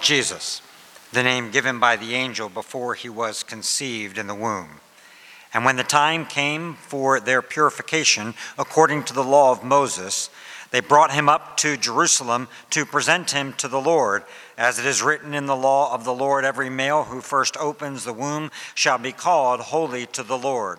Jesus, the name given by the angel before he was conceived in the womb. And when the time came for their purification, according to the law of Moses, they brought him up to Jerusalem to present him to the Lord. As it is written in the law of the Lord, every male who first opens the womb shall be called holy to the Lord,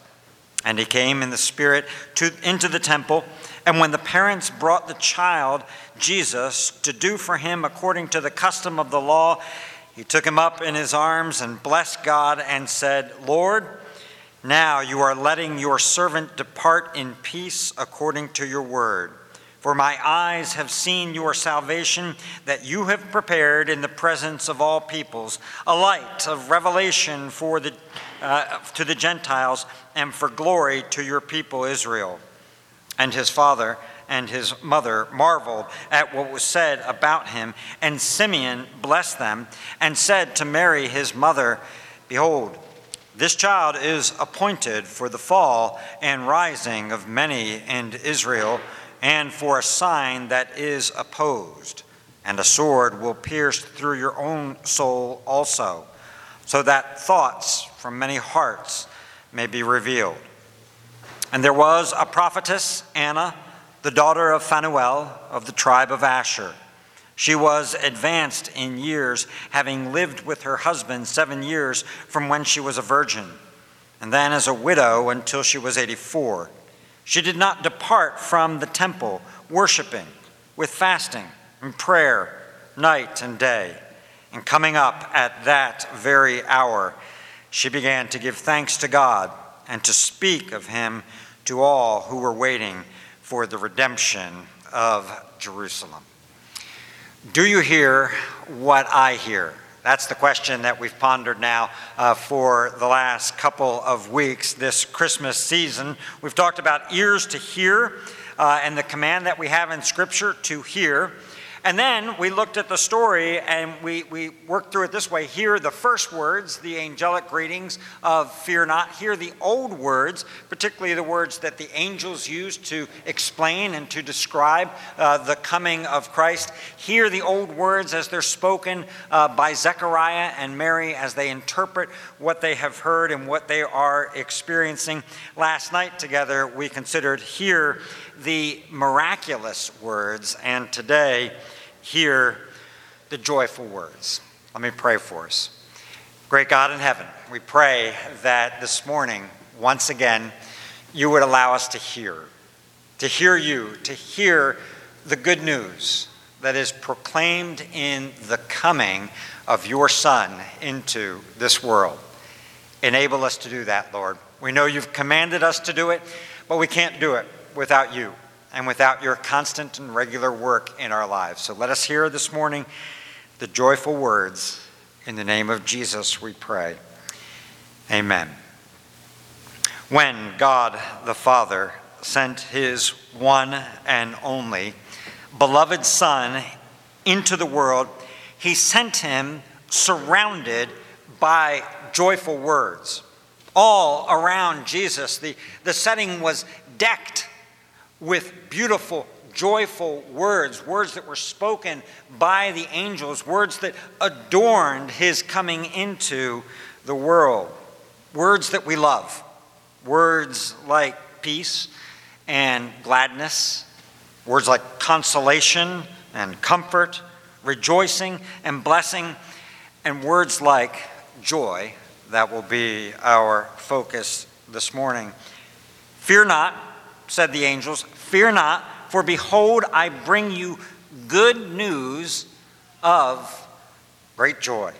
And he came in the Spirit to, into the temple. And when the parents brought the child, Jesus, to do for him according to the custom of the law, he took him up in his arms and blessed God and said, Lord, now you are letting your servant depart in peace according to your word. For my eyes have seen your salvation that you have prepared in the presence of all peoples, a light of revelation for the, uh, to the Gentiles and for glory to your people Israel. And his father and his mother marveled at what was said about him. And Simeon blessed them and said to Mary, his mother, Behold, this child is appointed for the fall and rising of many in Israel, and for a sign that is opposed. And a sword will pierce through your own soul also, so that thoughts from many hearts may be revealed. And there was a prophetess, Anna, the daughter of Phanuel of the tribe of Asher. She was advanced in years, having lived with her husband seven years from when she was a virgin, and then as a widow until she was 84. She did not depart from the temple, worshiping with fasting and prayer night and day. And coming up at that very hour, she began to give thanks to God and to speak of him to all who were waiting for the redemption of Jerusalem. Do you hear what I hear? That's the question that we've pondered now uh, for the last couple of weeks this Christmas season. We've talked about ears to hear uh, and the command that we have in Scripture to hear. And then we looked at the story and we, we worked through it this way. Hear the first words, the angelic greetings of fear not. Hear the old words, particularly the words that the angels used to explain and to describe uh, the coming of Christ. Hear the old words as they're spoken uh, by Zechariah and Mary as they interpret what they have heard and what they are experiencing. Last night together, we considered hear the miraculous words, and today, hear the joyful words. Let me pray for us. Great God in heaven, we pray that this morning, once again, you would allow us to hear, to hear you, to hear the good news that is proclaimed in the coming of your Son into this world. Enable us to do that, Lord. We know you've commanded us to do it, but we can't do it without you and without your constant and regular work in our lives. So let us hear this morning the joyful words. In the name of Jesus, we pray. Amen. When God the Father sent his one and only beloved Son into the world, he sent him surrounded by joyful words. All around Jesus, the, the setting was decked with beautiful, joyful words, words that were spoken by the angels, words that adorned his coming into the world, words that we love, words like peace and gladness, words like consolation and comfort, rejoicing and blessing, and words like joy. That will be our focus this morning. Fear not said the angels, Fear not, for behold, I bring you good news of great joy.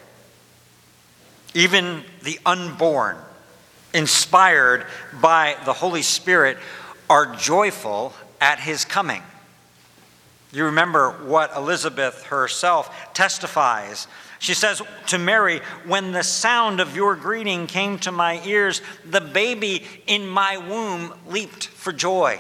Even the unborn, inspired by the Holy Spirit, are joyful at his coming. You remember what Elizabeth herself testifies She says to Mary, When the sound of your greeting came to my ears, the baby in my womb leaped for joy.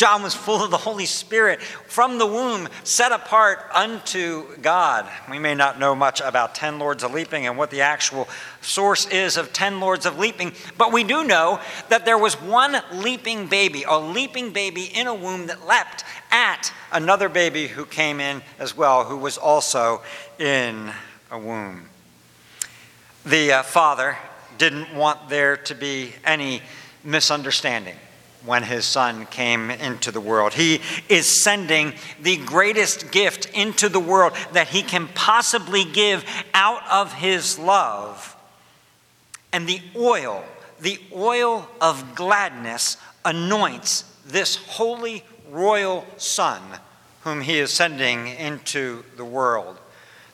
John was full of the Holy Spirit from the womb, set apart unto God. We may not know much about 10 Lords of Leaping and what the actual source is of 10 Lords of Leaping, but we do know that there was one leaping baby, a leaping baby in a womb that leapt at another baby who came in as well, who was also in a womb. The uh, father didn't want there to be any misunderstanding when his son came into the world. He is sending the greatest gift into the world that he can possibly give out of his love. And the oil, the oil of gladness, anoints this holy royal son whom he is sending into the world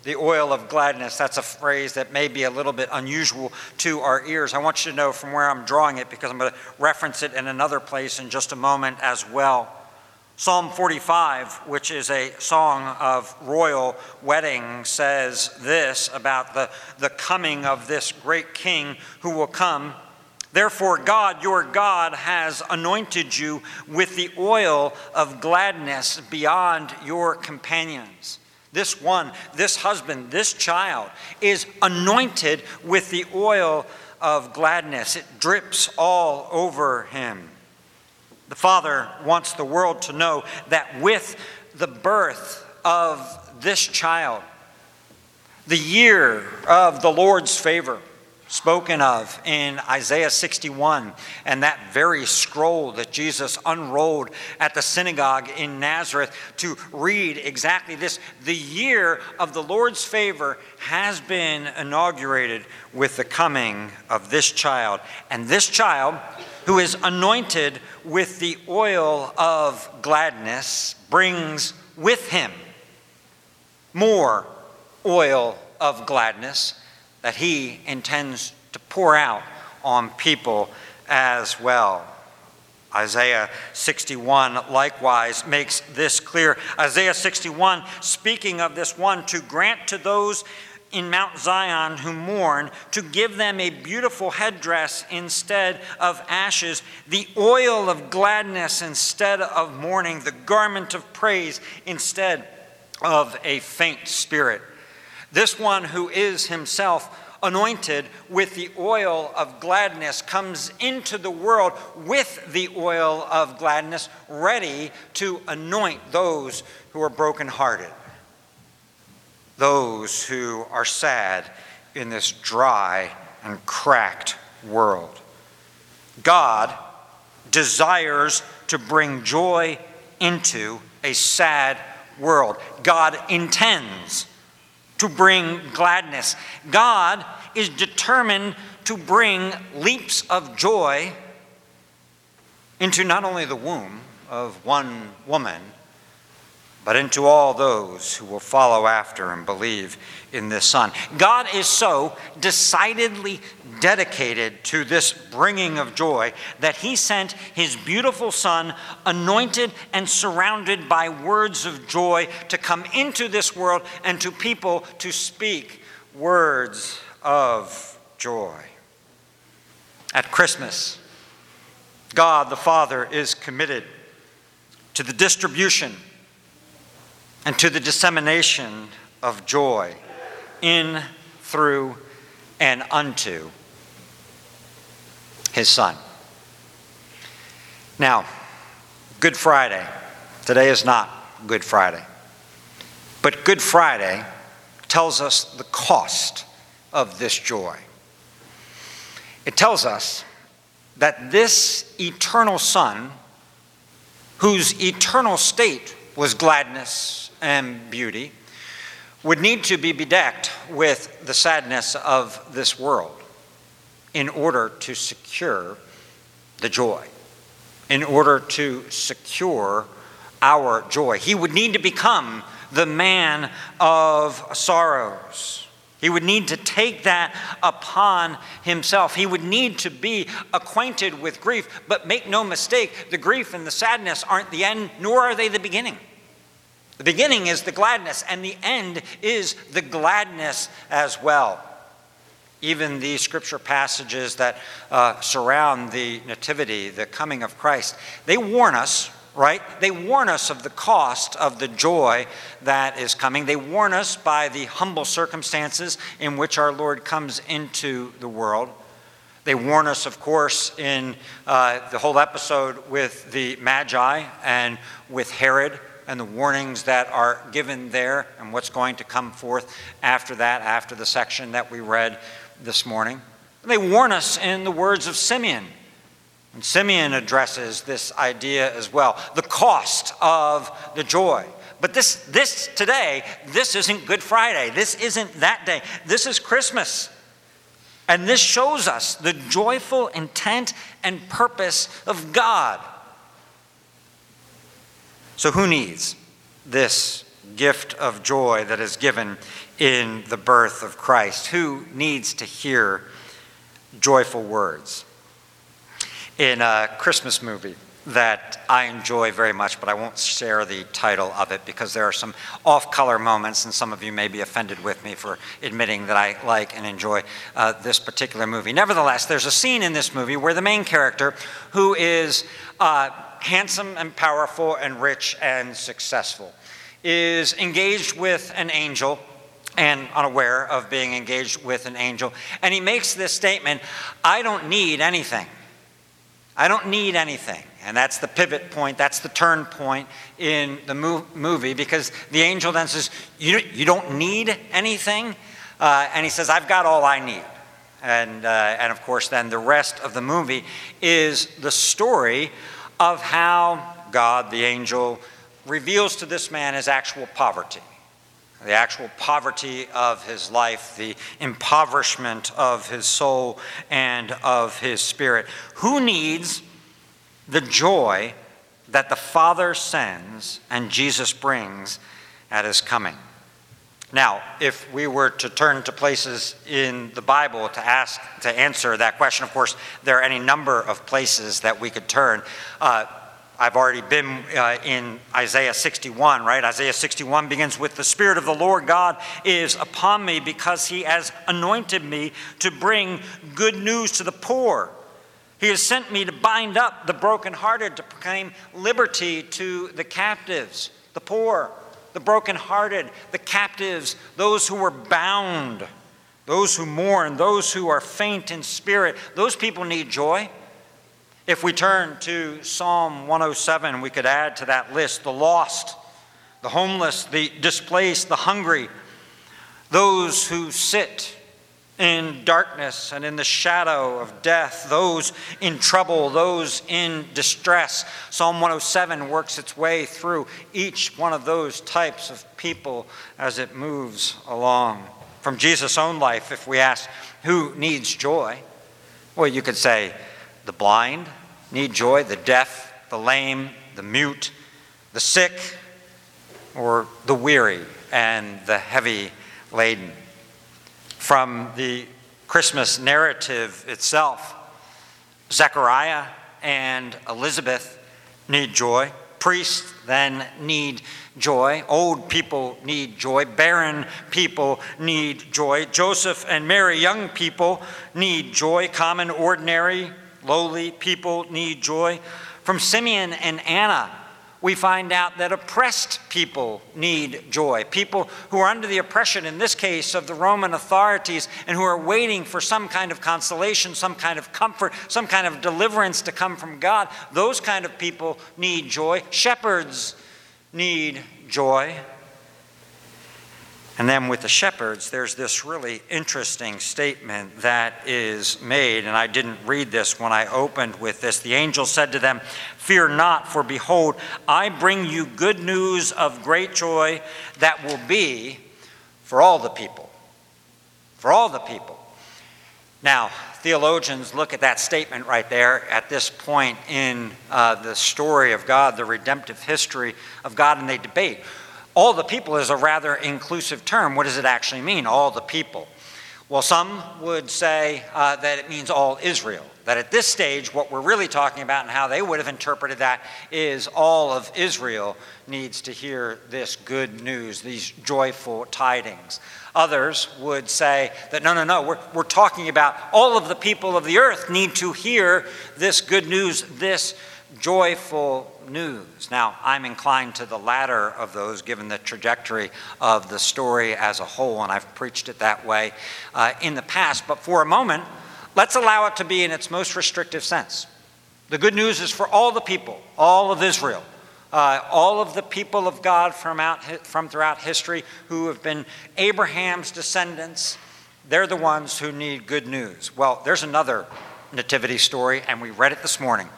the oil of gladness. That's a phrase that may be a little bit unusual to our ears. I want you to know from where I'm drawing it because I'm going to reference it in another place in just a moment as well. Psalm 45, which is a song of royal wedding, says this about the, the coming of this great king who will come. Therefore, God, your God, has anointed you with the oil of gladness beyond your companions. This one, this husband, this child is anointed with the oil of gladness. It drips all over him. The Father wants the world to know that with the birth of this child, the year of the Lord's favor, spoken of in Isaiah 61 and that very scroll that Jesus unrolled at the synagogue in Nazareth to read exactly this. The year of the Lord's favor has been inaugurated with the coming of this child. And this child, who is anointed with the oil of gladness, brings with him more oil of gladness that he intends to pour out on people as well. Isaiah 61 likewise makes this clear. Isaiah 61, speaking of this one, to grant to those in Mount Zion who mourn, to give them a beautiful headdress instead of ashes, the oil of gladness instead of mourning, the garment of praise instead of a faint spirit. This one who is himself anointed with the oil of gladness comes into the world with the oil of gladness, ready to anoint those who are brokenhearted, those who are sad in this dry and cracked world. God desires to bring joy into a sad world. God intends to bring gladness. God is determined to bring leaps of joy into not only the womb of one woman, but into all those who will follow after and believe in this Son. God is so decidedly dedicated to this bringing of joy that He sent His beautiful Son, anointed and surrounded by words of joy, to come into this world and to people to speak words of joy. At Christmas, God the Father is committed to the distribution and to the dissemination of joy in, through, and unto his Son. Now, Good Friday, today is not Good Friday, but Good Friday tells us the cost of this joy. It tells us that this eternal Son, whose eternal state was gladness and beauty would need to be bedecked with the sadness of this world in order to secure the joy, in order to secure our joy. He would need to become the man of sorrows. He would need to take that upon himself. He would need to be acquainted with grief. But make no mistake, the grief and the sadness aren't the end, nor are they the beginning. The beginning is the gladness, and the end is the gladness as well. Even the scripture passages that uh, surround the Nativity, the coming of Christ, they warn us, right? They warn us of the cost of the joy that is coming. They warn us by the humble circumstances in which our Lord comes into the world. They warn us, of course, in uh, the whole episode with the Magi and with Herod and the warnings that are given there and what's going to come forth after that, after the section that we read this morning. They warn us in the words of Simeon. And Simeon addresses this idea as well the cost of the joy. But this, this today, this isn't Good Friday. This isn't that day. This is Christmas. And this shows us the joyful intent and purpose of God. So, who needs this gift of joy that is given in the birth of Christ? Who needs to hear joyful words? In a Christmas movie that I enjoy very much, but I won't share the title of it because there are some off color moments, and some of you may be offended with me for admitting that I like and enjoy uh, this particular movie. Nevertheless, there's a scene in this movie where the main character, who is uh, handsome and powerful and rich and successful, is engaged with an angel and unaware of being engaged with an angel. And he makes this statement I don't need anything. I don't need anything. And that's the pivot point, that's the turn point in the movie because the angel then says, You, you don't need anything? Uh, and he says, I've got all I need. And, uh, and of course, then the rest of the movie is the story of how God, the angel, reveals to this man his actual poverty, the actual poverty of his life, the impoverishment of his soul and of his spirit. Who needs the joy that the Father sends and Jesus brings at his coming? Now, if we were to turn to places in the Bible to ask to answer that question, of course, there are any number of places that we could turn. Uh, I've already been uh, in Isaiah 61, right? Isaiah 61 begins with The Spirit of the Lord God is upon me because he has anointed me to bring good news to the poor. He has sent me to bind up the brokenhearted, to proclaim liberty to the captives, the poor the brokenhearted, the captives, those who were bound, those who mourn, those who are faint in spirit. Those people need joy. If we turn to Psalm 107, we could add to that list the lost, the homeless, the displaced, the hungry, those who sit in darkness and in the shadow of death, those in trouble, those in distress. Psalm 107 works its way through each one of those types of people as it moves along. From Jesus' own life, if we ask who needs joy, well, you could say the blind need joy, the deaf, the lame, the mute, the sick, or the weary and the heavy laden from the Christmas narrative itself. Zechariah and Elizabeth need joy. Priests then need joy. Old people need joy. Barren people need joy. Joseph and Mary, young people, need joy. Common, ordinary, lowly people need joy. From Simeon and Anna, we find out that oppressed people need joy. People who are under the oppression, in this case, of the Roman authorities, and who are waiting for some kind of consolation, some kind of comfort, some kind of deliverance to come from God. Those kind of people need joy. Shepherds need joy. And then with the shepherds, there's this really interesting statement that is made, and I didn't read this when I opened with this. The angel said to them, Fear not, for behold, I bring you good news of great joy that will be for all the people. For all the people. Now, theologians look at that statement right there at this point in uh, the story of God, the redemptive history of God, and they debate all the people is a rather inclusive term. What does it actually mean, all the people? Well, some would say uh, that it means all Israel. That at this stage, what we're really talking about and how they would have interpreted that is all of Israel needs to hear this good news, these joyful tidings. Others would say that no, no, no, we're, we're talking about all of the people of the earth need to hear this good news, this joyful news. Now, I'm inclined to the latter of those given the trajectory of the story as a whole, and I've preached it that way uh, in the past. But for a moment, let's allow it to be in its most restrictive sense. The good news is for all the people, all of Israel. Uh, all of the people of God from, out, from throughout history who have been Abraham's descendants, they're the ones who need good news. Well, there's another nativity story, and we read it this morning.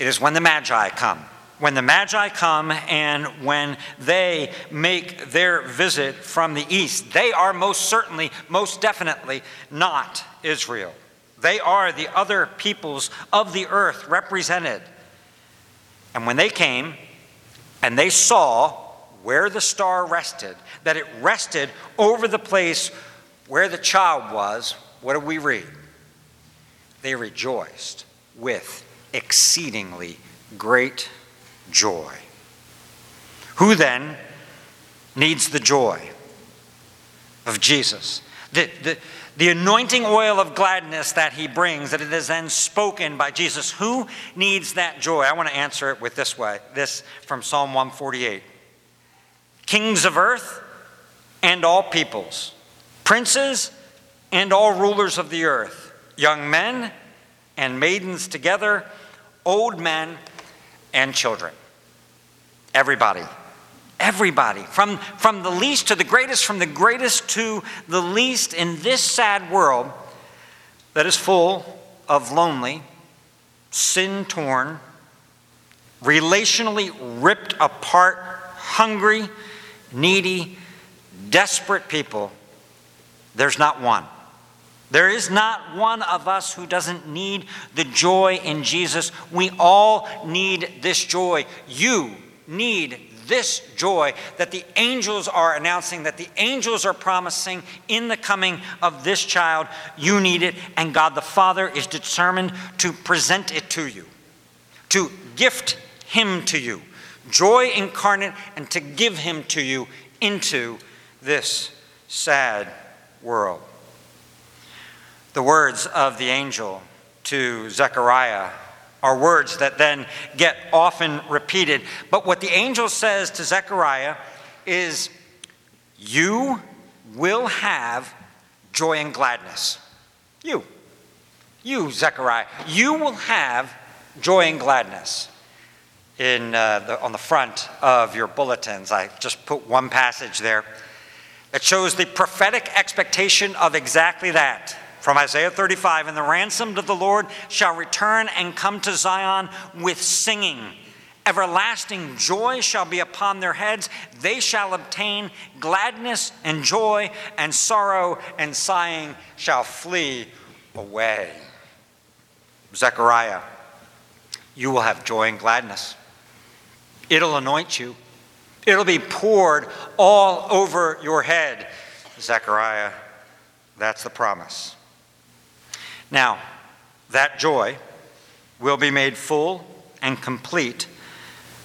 It is when the Magi come. When the Magi come and when they make their visit from the east, they are most certainly, most definitely not Israel. They are the other peoples of the earth represented. And when they came and they saw where the star rested, that it rested over the place where the child was, what do we read? They rejoiced with exceedingly great joy. Who then needs the joy of Jesus? The, the, the anointing oil of gladness that he brings, that it is then spoken by Jesus. Who needs that joy? I want to answer it with this way this from Psalm 148. Kings of earth and all peoples, princes and all rulers of the earth, young men and maidens together old men and children. Everybody. Everybody. From, from the least to the greatest, from the greatest to the least in this sad world that is full of lonely, sin torn, relationally ripped apart, hungry, needy, desperate people, there's not one there is not one of us who doesn't need the joy in Jesus. We all need this joy. You need this joy that the angels are announcing, that the angels are promising in the coming of this child. You need it, and God the Father is determined to present it to you, to gift Him to you, joy incarnate, and to give Him to you into this sad world. The words of the angel to Zechariah are words that then get often repeated. But what the angel says to Zechariah is, You will have joy and gladness. You. You, Zechariah. You will have joy and gladness. In, uh, the, on the front of your bulletins, I just put one passage there that shows the prophetic expectation of exactly that from Isaiah 35 And the ransomed of the Lord shall return and come to Zion with singing. Everlasting joy shall be upon their heads. They shall obtain gladness and joy, and sorrow and sighing shall flee away. Zechariah, you will have joy and gladness. It'll anoint you, it'll be poured all over your head. Zechariah, that's the promise. Now, that joy will be made full and complete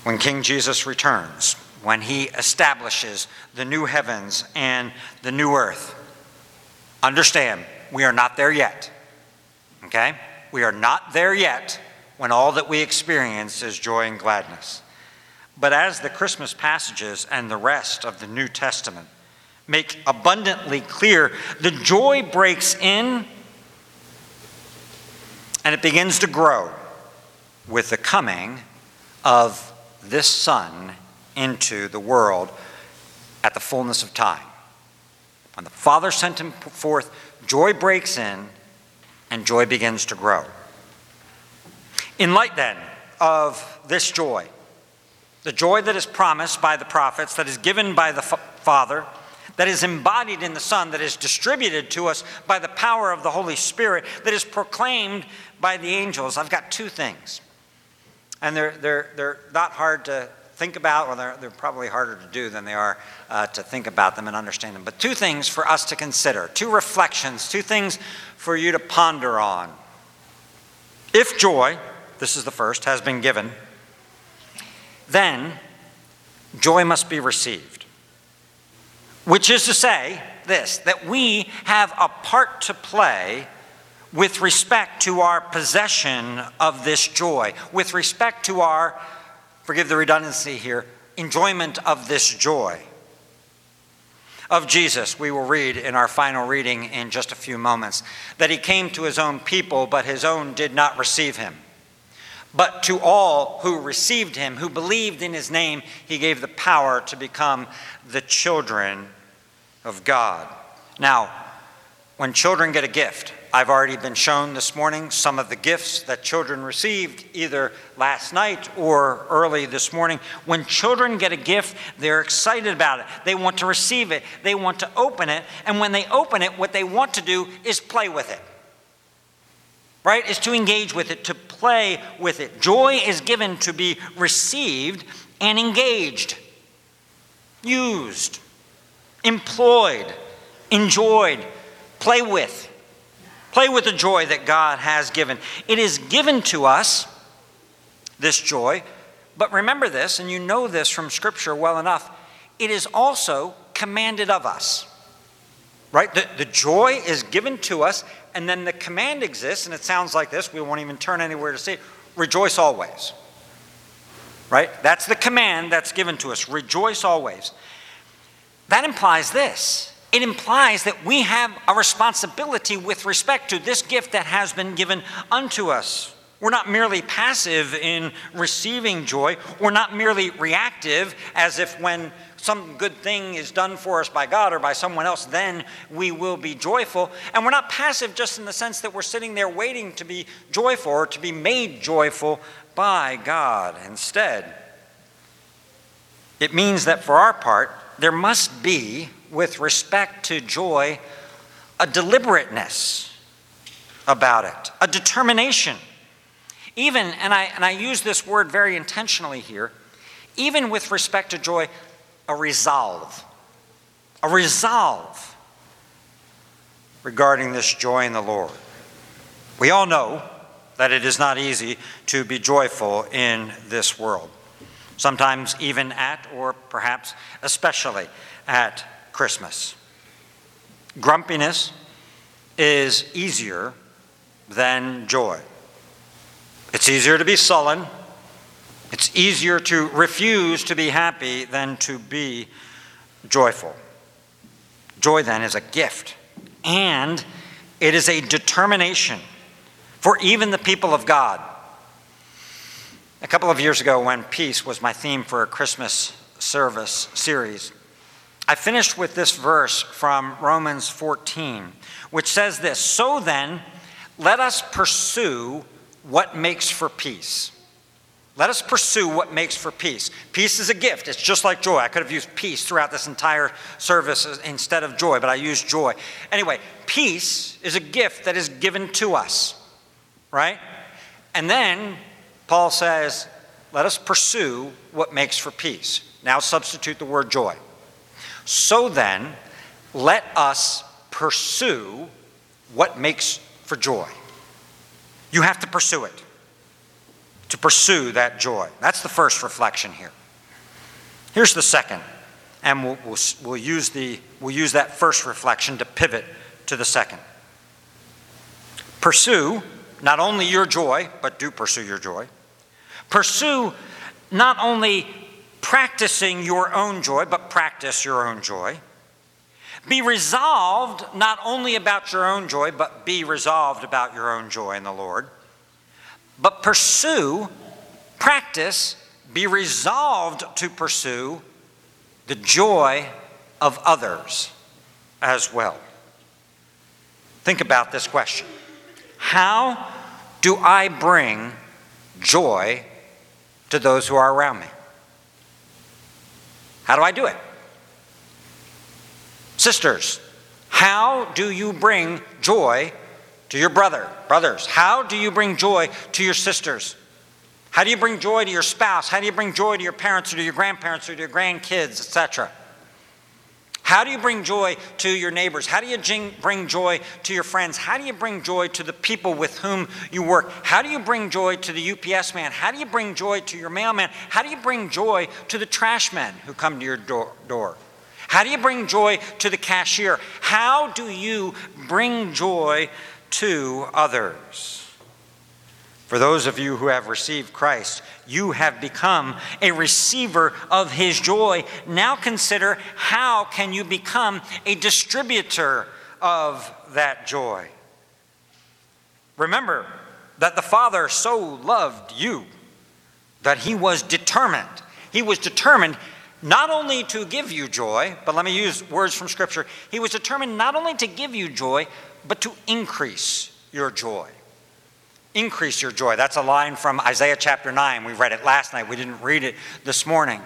when King Jesus returns, when he establishes the new heavens and the new earth. Understand, we are not there yet. Okay? We are not there yet when all that we experience is joy and gladness. But as the Christmas passages and the rest of the New Testament make abundantly clear, the joy breaks in and it begins to grow with the coming of this Son into the world at the fullness of time. When the Father sent him forth, joy breaks in and joy begins to grow. In light then of this joy, the joy that is promised by the prophets, that is given by the Father, that is embodied in the Son, that is distributed to us by the power of the Holy Spirit, that is proclaimed by the angels, I've got two things. And they're, they're, they're not hard to think about, or they're, they're probably harder to do than they are uh, to think about them and understand them. But two things for us to consider, two reflections, two things for you to ponder on. If joy, this is the first, has been given, then joy must be received. Which is to say, this that we have a part to play with respect to our possession of this joy, with respect to our, forgive the redundancy here, enjoyment of this joy. Of Jesus, we will read in our final reading in just a few moments that he came to his own people, but his own did not receive him. But to all who received him, who believed in his name, he gave the power to become the children of God. Now, when children get a gift, I've already been shown this morning some of the gifts that children received either last night or early this morning. When children get a gift, they're excited about it. They want to receive it, they want to open it. And when they open it, what they want to do is play with it. Right? Is to engage with it, to play with it. Joy is given to be received and engaged, used, employed, enjoyed, play with. Play with the joy that God has given. It is given to us, this joy, but remember this, and you know this from Scripture well enough, it is also commanded of us. Right? The, the joy is given to us, and then the command exists, and it sounds like this. We won't even turn anywhere to see it. Rejoice always. Right? That's the command that's given to us. Rejoice always. That implies this it implies that we have a responsibility with respect to this gift that has been given unto us. We're not merely passive in receiving joy. We're not merely reactive, as if when some good thing is done for us by God or by someone else, then we will be joyful. And we're not passive just in the sense that we're sitting there waiting to be joyful or to be made joyful by God instead. It means that for our part, there must be with respect to joy a deliberateness about it, a determination. Even, and I, and I use this word very intentionally here, even with respect to joy, a resolve. A resolve regarding this joy in the Lord. We all know that it is not easy to be joyful in this world, sometimes even at, or perhaps especially at Christmas. Grumpiness is easier than joy. It's easier to be sullen. It's easier to refuse to be happy than to be joyful. Joy, then, is a gift, and it is a determination for even the people of God. A couple of years ago, when peace was my theme for a Christmas service series, I finished with this verse from Romans 14, which says this So then, let us pursue what makes for peace. Let us pursue what makes for peace. Peace is a gift. It's just like joy. I could have used peace throughout this entire service instead of joy, but I used joy. Anyway, peace is a gift that is given to us, right? And then Paul says, let us pursue what makes for peace. Now substitute the word joy. So then, let us pursue what makes for joy. You have to pursue it, to pursue that joy. That's the first reflection here. Here's the second, and we'll, we'll, we'll, use, the, we'll use that first reflection to pivot to the second. Pursue not only your joy, but do pursue your joy. Pursue not only practicing your own joy, but practice your own joy. Be resolved not only about your own joy, but be resolved about your own joy in the Lord. But pursue, practice, be resolved to pursue the joy of others as well. Think about this question How do I bring joy to those who are around me? How do I do it? Sisters, how do you bring joy to your brother? Brothers, how do you bring joy to your sisters? How do you bring joy to your spouse? How do you bring joy to your parents or to your grandparents or to your grandkids, etc.? How do you bring joy to your neighbors? How do you bring joy to your friends? How do you bring joy to the people with whom you work? How do you bring joy to the UPS man? How do you bring joy to your mailman? How do you bring joy to the trash men who come to your door? How do you bring joy to the cashier? How do you bring joy to others? For those of you who have received Christ, you have become a receiver of his joy. Now consider how can you become a distributor of that joy? Remember that the Father so loved you that he was determined. He was determined not only to give you joy, but let me use words from Scripture. He was determined not only to give you joy, but to increase your joy increase your joy. That's a line from Isaiah chapter 9. We read it last night, we didn't read it this morning.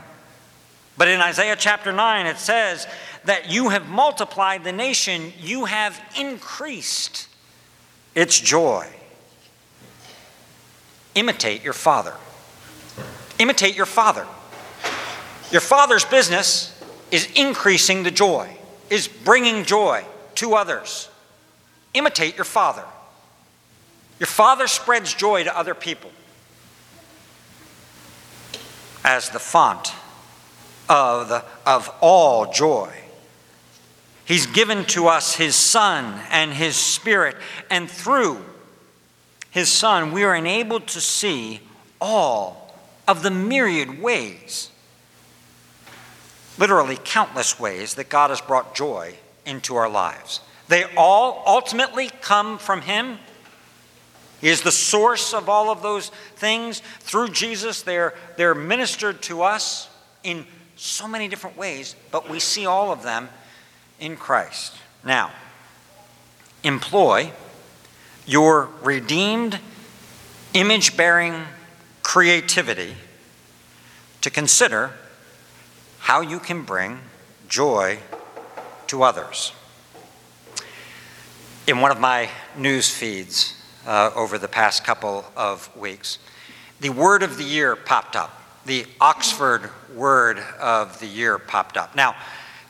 But in Isaiah chapter 9, it says that you have multiplied the nation, you have increased its joy. Imitate your father. Imitate your father. Your father's business is increasing the joy, is bringing joy to others. Imitate your father. Your Father spreads joy to other people as the font of, the, of all joy. He's given to us His Son and His Spirit, and through His Son, we are enabled to see all of the myriad ways, literally countless ways, that God has brought joy into our lives. They all ultimately come from Him he is the source of all of those things. Through Jesus, they're, they're ministered to us in so many different ways, but we see all of them in Christ. Now, employ your redeemed, image bearing creativity to consider how you can bring joy to others. In one of my news feeds, uh, over the past couple of weeks. The word of the year popped up. The Oxford word of the year popped up. Now,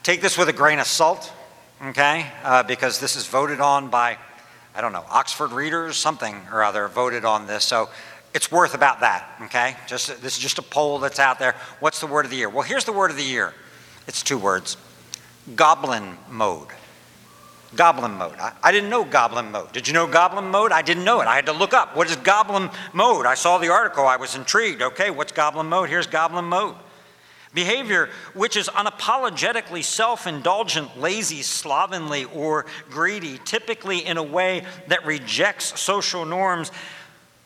take this with a grain of salt, okay? Uh, because this is voted on by, I don't know, Oxford readers, something or other voted on this. So it's worth about that, okay? Just this is just a poll that's out there. What's the word of the year? Well, here's the word of the year. It's two words. Goblin mode. Goblin mode. I, I, didn't know goblin mode. Did you know goblin mode? I didn't know it. I had to look up. What is goblin mode? I saw the article. I was intrigued. Okay, what's goblin mode? Here's goblin mode. Behavior which is unapologetically self indulgent, lazy, slovenly, or greedy, typically in a way that rejects social norms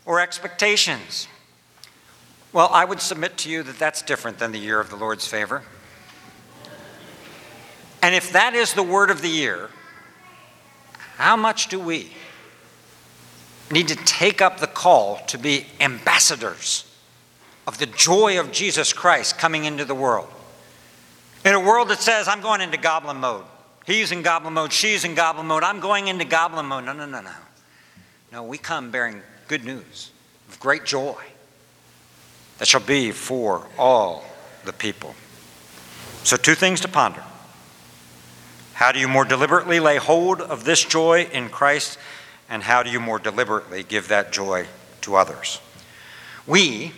or expectations. Well, I would submit to you that that's different than the year of the Lord's favor. And if that is the word of the year, how much do we need to take up the call to be ambassadors of the joy of Jesus Christ coming into the world? In a world that says, I'm going into goblin mode. He's in goblin mode, she's in goblin mode, I'm going into goblin mode. No, no, no, no. No, we come bearing good news of great joy that shall be for all the people. So, two things to ponder. How do you more deliberately lay hold of this joy in Christ? And how do you more deliberately give that joy to others? We,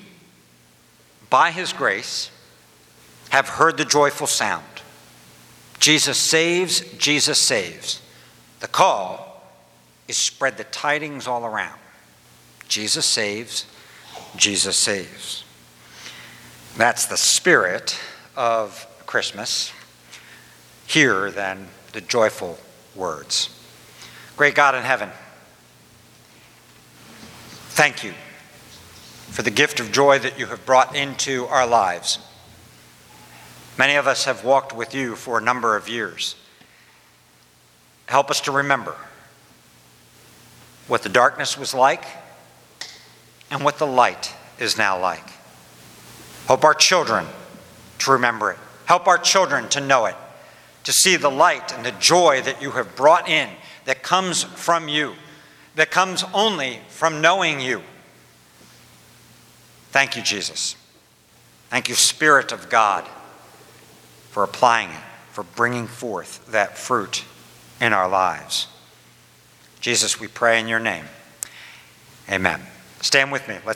by His grace, have heard the joyful sound. Jesus saves, Jesus saves. The call is spread the tidings all around. Jesus saves, Jesus saves. That's the spirit of Christmas hear than the joyful words. Great God in heaven, thank you for the gift of joy that you have brought into our lives. Many of us have walked with you for a number of years. Help us to remember what the darkness was like and what the light is now like. Help our children to remember it. Help our children to know it to see the light and the joy that you have brought in that comes from you, that comes only from knowing you. Thank you, Jesus. Thank you, Spirit of God, for applying it, for bringing forth that fruit in our lives. Jesus, we pray in your name. Amen. Stand with me. Let's